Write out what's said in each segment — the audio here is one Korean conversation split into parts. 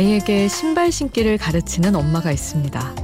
아이에게 신발 신기를 가르치는 엄마가 있습니다.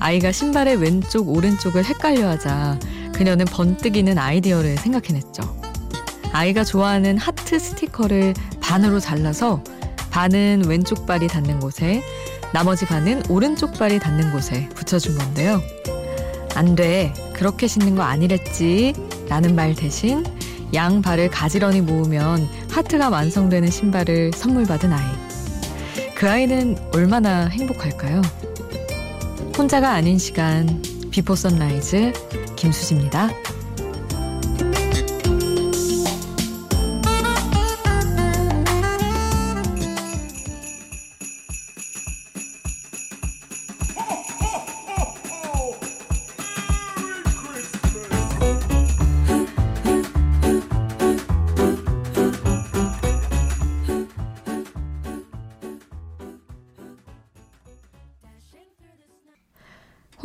아이가 신발의 왼쪽, 오른쪽을 헷갈려 하자 그녀는 번뜩이는 아이디어를 생각해냈죠. 아이가 좋아하는 하트 스티커를 반으로 잘라서 반은 왼쪽 발이 닿는 곳에 나머지 반은 오른쪽 발이 닿는 곳에 붙여준 건데요. 안 돼. 그렇게 신는 거 아니랬지. 라는 말 대신 양 발을 가지런히 모으면 하트가 완성되는 신발을 선물 받은 아이. 그 아이는 얼마나 행복할까요? 혼자가 아닌 시간, 비포 선라이즈, 김수지입니다.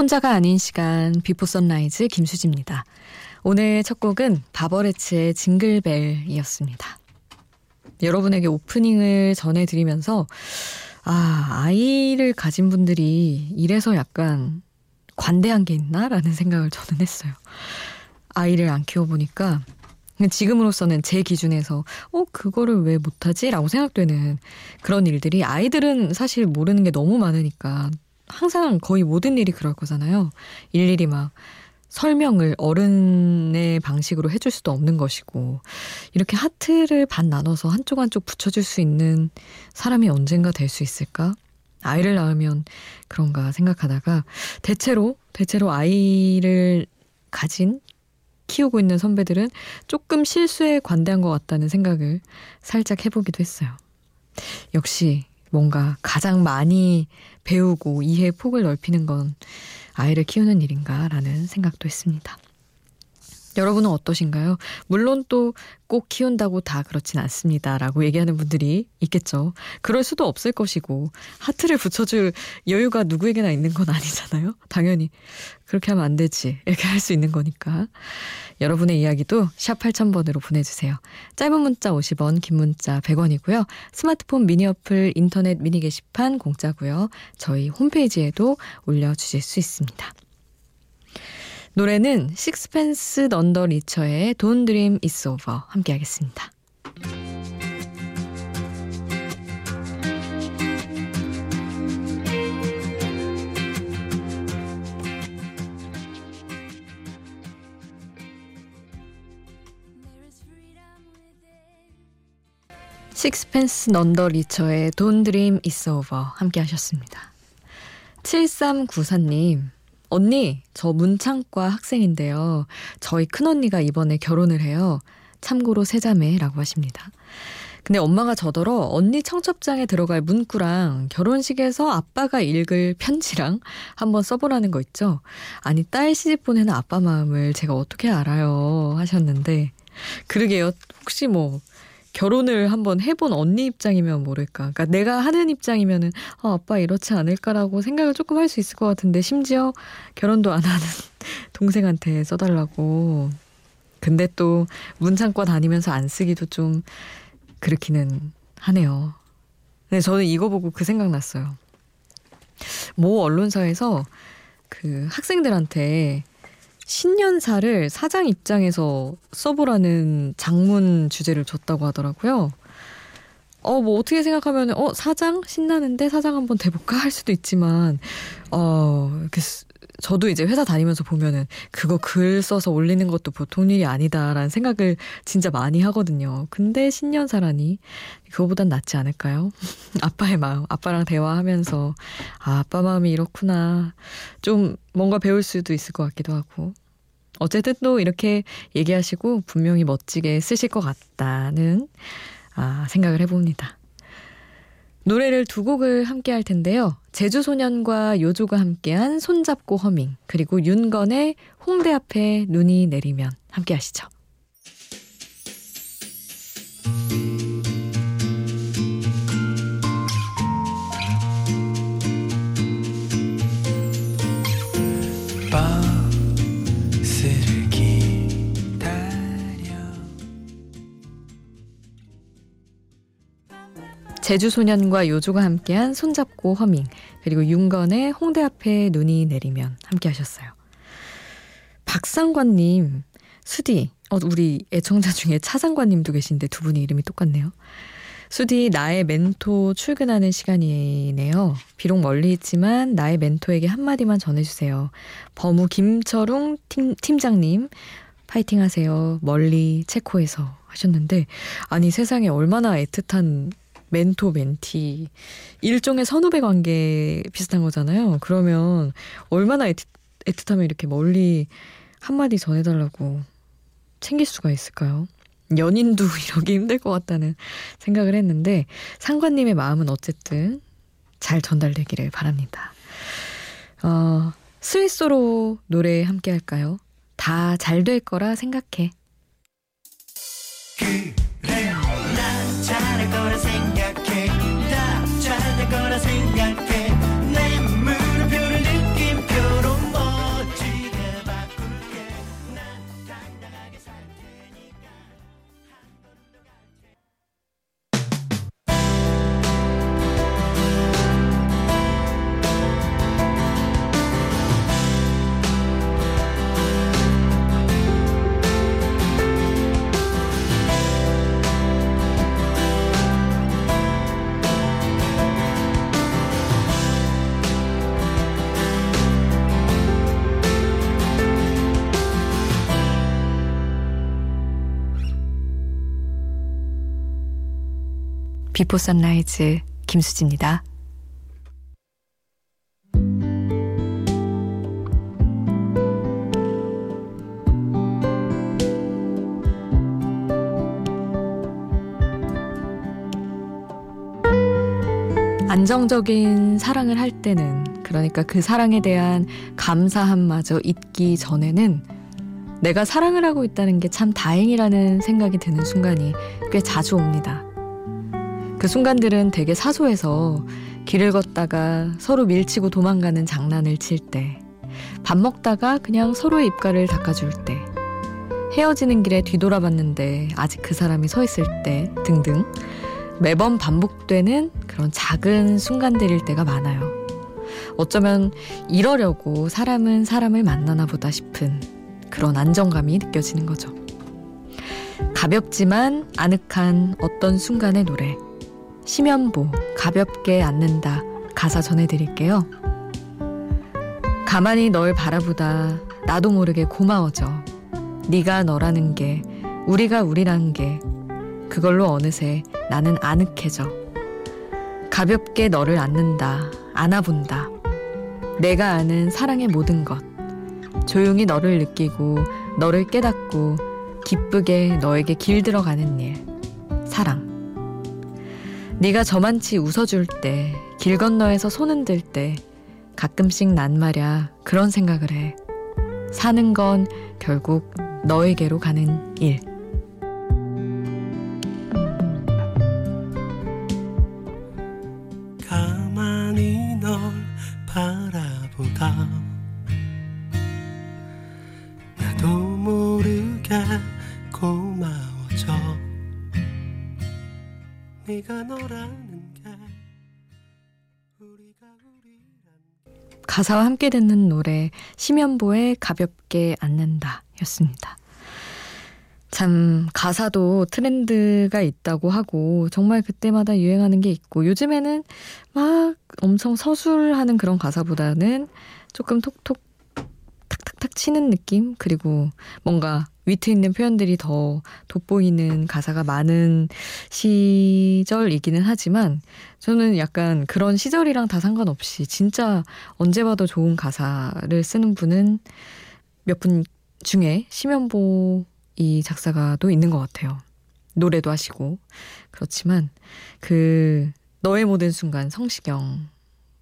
혼자가 아닌 시간 비포 선라이즈 김수지입니다. 오늘 첫 곡은 바버레츠의 징글벨이었습니다. 여러분에게 오프닝을 전해드리면서 아 아이를 가진 분들이 이래서 약간 관대한 게 있나라는 생각을 저는 했어요. 아이를 안 키워보니까 지금으로서는 제 기준에서 어 그거를 왜 못하지라고 생각되는 그런 일들이 아이들은 사실 모르는 게 너무 많으니까 항상 거의 모든 일이 그럴 거잖아요. 일일이 막 설명을 어른의 방식으로 해줄 수도 없는 것이고 이렇게 하트를 반 나눠서 한쪽 한쪽 붙여줄 수 있는 사람이 언젠가 될 수 있을까? 아이를 낳으면 그런가 생각하다가 대체로 대체로 아이를 가진 키우고 있는 선배들은 조금 실수에 관대한 것 같다는 생각을 살짝 해보기도 했어요. 역시 뭔가 가장 많이 배우고 이해 폭을 넓히는 건 아이를 키우는 일인가라는 생각도 했습니다. 여러분은 어떠신가요? 물론 또 꼭 키운다고 다 그렇진 않습니다. 라고 얘기하는 분들이 있겠죠. 그럴 수도 없을 것이고, 하트를 붙여줄 여유가 누구에게나 있는 건 아니잖아요? 당연히. 그렇게 하면 안 되지. 이렇게 할 수 있는 거니까. 여러분의 이야기도 샵 8000번으로 보내주세요. 짧은 문자 50원, 긴 문자 100원이고요. 스마트폰 미니 어플, 인터넷 미니 게시판 공짜고요. 저희 홈페이지에도 올려주실 수 있습니다. 노래는 식스펜스 넌더 리처의 Don't Dream It's Over 함께 하겠습니다. 식스펜스 넌더 리처의 Don't Dream It's Over 함께 하셨습니다. 7394님 언니, 저 문창과 학생인데요. 저희 큰언니가 이번에 결혼을 해요. 참고로 세자매라고 하십니다. 근데 엄마가 저더러 언니 청첩장에 들어갈 문구랑 결혼식에서 아빠가 읽을 편지랑 한번 써보라는 거 있죠? 아니, 딸 시집 보내는 아빠 마음을 제가 어떻게 알아요? 하셨는데, 그러게요. 혹시 뭐, 결혼을 한번 해본 언니 입장이면 모를까. 그러니까 내가 하는 입장이면은 아, 아빠 이렇지 않을까라고 생각을 조금 할 수 있을 것 같은데 심지어 결혼도 안 하는 동생한테 써달라고. 근데 또 문창과 다니면서 안 쓰기도 좀 그렇기는 하네요. 근데 저는 이거 보고 그 생각 났어요. 모 언론사에서 그 학생들한테 신년사를 사장 입장에서 써보라는 장문 주제를 줬다고 하더라고요. 어, 뭐 어떻게 생각하면, 어, 사장? 신나는데 사장 한번 돼볼까? 할 수도 있지만, 어, 이렇게, 저도 이제 회사 다니면서 보면은 그거 글 써서 올리는 것도 보통 일이 아니다라는 생각을 진짜 많이 하거든요. 근데 신년사라니, 그거보단 낫지 않을까요? 아빠의 마음, 아빠랑 대화하면서, 아, 아빠 마음이 이렇구나. 좀 뭔가 배울 수도 있을 것 같기도 하고. 어쨌든 또 이렇게 얘기하시고 분명히 멋지게 쓰실 것 같다는 아, 생각을 해봅니다. 노래를 두 곡을 함께 할 텐데요. 제주소년과 요조가 함께한 손잡고 허밍, 그리고 윤건의 홍대 앞에 눈이 내리면 함께 하시죠. 제주소년과 요조가 함께한 손잡고 허밍 그리고 윤건의 홍대 앞에 눈이 내리면 함께 하셨어요. 박상관님 수디 어, 우리 애청자 중에 차상관님도 계신데 두 분이 이름이 똑같네요. 수디 나의 멘토 출근하는 시간이네요. 비록 멀리 있지만 나의 멘토에게 한마디만 전해주세요. 버무 김철웅 팀, 팀장님 파이팅 하세요. 멀리 체코에서 하셨는데 아니 세상에 얼마나 애틋한 멘토 멘티 일종의 선후배 관계 비슷한 거잖아요. 그러면 얼마나 애틋, 애틋하면 이렇게 멀리 한마디 전해달라고 챙길 수가 있을까요? 연인도 이러기 힘들 것 같다는 생각을 했는데 상관님의 마음은 어쨌든 잘 전달되기를 바랍니다. 어, 스위스로 노래 함께 할까요? 다 잘 될 거라 생각해. 그래, 비포 선라이즈 김수지입니다. 안정적인 사랑을 할 때는 그러니까 그 사랑에 대한 감사함마저 잊기 전에는 내가 사랑을 하고 있다는 게 참 다행이라는 생각이 드는 순간이 꽤 자주 옵니다. 그 순간들은 되게 사소해서 길을 걷다가 서로 밀치고 도망가는 장난을 칠 때, 밥 먹다가 그냥 서로의 입가를 닦아줄 때, 헤어지는 길에 뒤돌아봤는데 아직 그 사람이 서 있을 때 등등 매번 반복되는 그런 작은 순간들일 때가 많아요. 어쩌면 이러려고 사람은 사람을 만나나 보다 싶은 그런 안정감이 느껴지는 거죠. 가볍지만 아늑한 어떤 순간의 노래. 심연보 가볍게 앉는다 가사 전해드릴게요. 가만히 널 바라보다 나도 모르게 고마워져. 네가 너라는 게 우리가 우리라는 게 그걸로 어느새 나는 아늑해져. 가볍게 너를 안는다 안아본다. 내가 아는 사랑의 모든 것. 조용히 너를 느끼고 너를 깨닫고 기쁘게 너에게 길들어가는 일. 사랑. 네가 저만치 웃어줄 때, 길 건너에서 손 흔들 때, 가끔씩 난 말야 그런 생각을 해. 사는 건 결국 너에게로 가는 일. 가만히 널 바라보다 가사와 함께 듣는 노래 심연보의 가볍게 앉는다 였습니다. 참 가사도 트렌드가 있다고 하고 정말 그때마다 유행하는 게 있고 요즘에는 막 엄청 서술하는 그런 가사보다는 조금 톡톡 탁탁탁 치는 느낌 그리고 뭔가 위트 있는 표현들이 더 돋보이는 가사가 많은 시절이기는 하지만 저는 약간 그런 시절이랑 다 상관없이 진짜 언제 봐도 좋은 가사를 쓰는 분은 몇 분 중에 심연보 이 작사가도 있는 것 같아요. 노래도 하시고 그렇지만 그 너의 모든 순간 성시경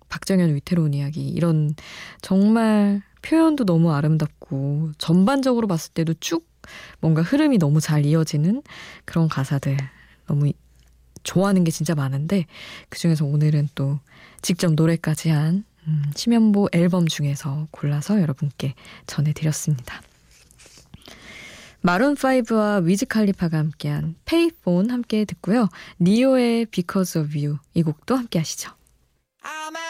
박정현 위태로운 이야기 이런 정말 표현도 너무 아름답고 전반적으로 봤을 때도 쭉 뭔가 흐름이 너무 잘 이어지는 그런 가사들 너무 좋아하는 게 진짜 많은데 그중에서 오늘은 또 직접 노래까지 한 음, 심연보 앨범 중에서 골라서 여러분께 전해드렸습니다. 마룬5와 위즈 칼리파가 함께한 페이폰 함께 듣고요. 니오의 Because of You 이 곡도 함께 하시죠. At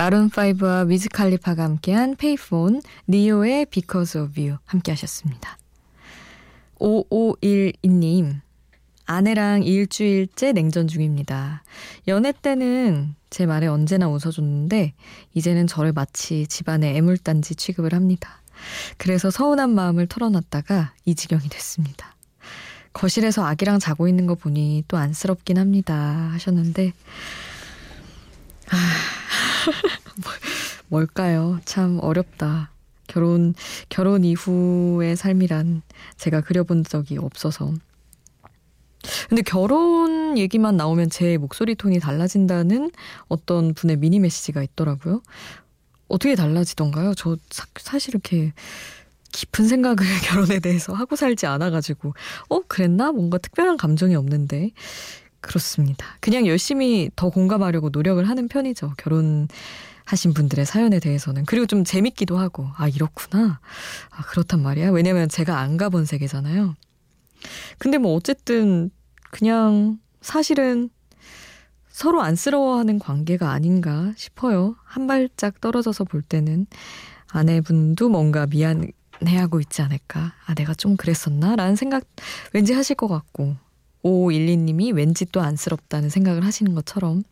마룬5와 위즈 칼리파가 함께한 페이폰 니오의 Because of You 함께 하셨습니다. 5512님 아내랑 일주일째 냉전 중입니다. 연애 때는 제 말에 언제나 웃어줬는데 이제는 저를 마치 집안의 애물단지 취급을 합니다. 그래서 서운한 마음을 털어놨다가 이 지경이 됐습니다. 거실에서 아기랑 자고 있는 거 보니 또 안쓰럽긴 합니다. 하셨는데 아, 뭘까요? 참 어렵다. 결혼 결혼 이후의 삶이란 제가 그려본 적이 없어서 근데 결혼 얘기만 나오면 제 목소리 톤이 달라진다는 어떤 분의 미니 메시지가 있더라고요. 어떻게 달라지던가요? 저 사, 사실 이렇게 깊은 생각을 결혼에 대해서 하고 살지 않아가지고, 어, 그랬나? 뭔가 특별한 감정이 없는데. 그렇습니다. 그냥 열심히 더 공감하려고 노력을 하는 편이죠. 결혼 하신 분들의 사연에 대해서는. 그리고 좀 재밌기도 하고, 아, 이렇구나. 아, 그렇단 말이야. 왜냐면 제가 안 가본 세계잖아요. 근데 뭐 어쨌든 그냥 사실은 서로 안쓰러워하는 관계가 아닌가 싶어요. 한 발짝 떨어져서 볼 때는 아내분도 뭔가 미안해하고 있지 않을까. 아, 내가 좀 그랬었나? 라는 생각 왠지 하실 것 같고. 5512님이 왠지 또 안쓰럽다는 생각을 하시는 것처럼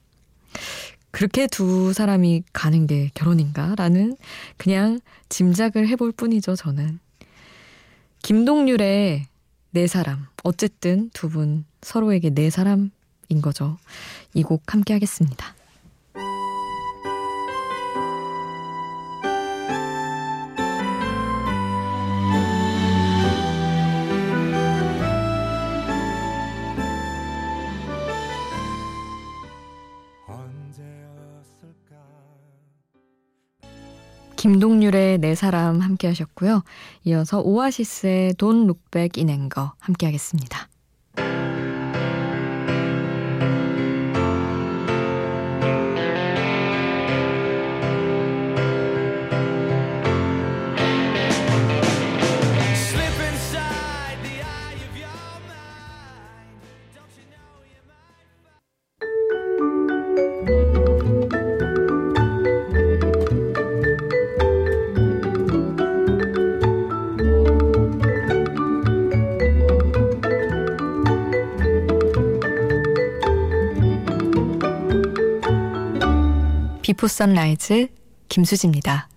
그렇게 두 사람이 가는 게 결혼인가? 라는 그냥 짐작을 해볼 뿐이죠, 저는. 김동률의 네 사람. 어쨌든 두 분 서로에게 네 사람인 거죠. 이 곡 함께 하겠습니다. 김동률의 네 사람 함께 하셨고요. 이어서 오아시스의 Back in Anger 함께 하겠습니다. 비포 선라이즈 김수지입니다.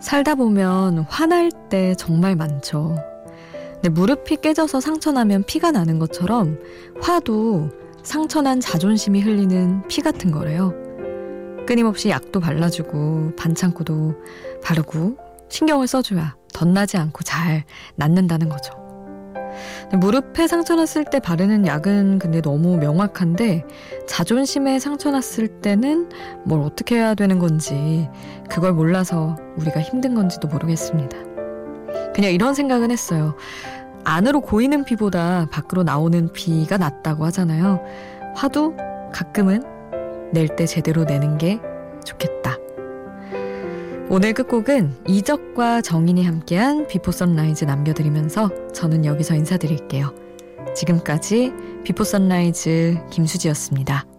살다 보면 화날 때 정말 많죠. 네, 무릎이 깨져서 상처나면 피가 나는 것처럼 화도 상처난 자존심이 흘리는 피 같은 거래요. 끊임없이 약도 발라주고 반창고도 바르고 신경을 써줘야 덧나지 않고 잘 낫는다는 거죠. 무릎에 상처 났을 때 바르는 약은 근데 너무 명확한데 자존심에 상처 났을 때는 뭘 어떻게 해야 되는 건지 그걸 몰라서 우리가 힘든 건지도 모르겠습니다. 그냥 이런 생각은 했어요. 안으로 고이는 피보다 밖으로 나오는 피가 낫다고 하잖아요. 화도 가끔은 낼 때 제대로 내는 게 좋겠다. 오늘 끝곡은 이적과 정인이 함께한 비포 선라이즈 남겨드리면서 저는 여기서 인사드릴게요. 지금까지 비포 선라이즈 김수지였습니다.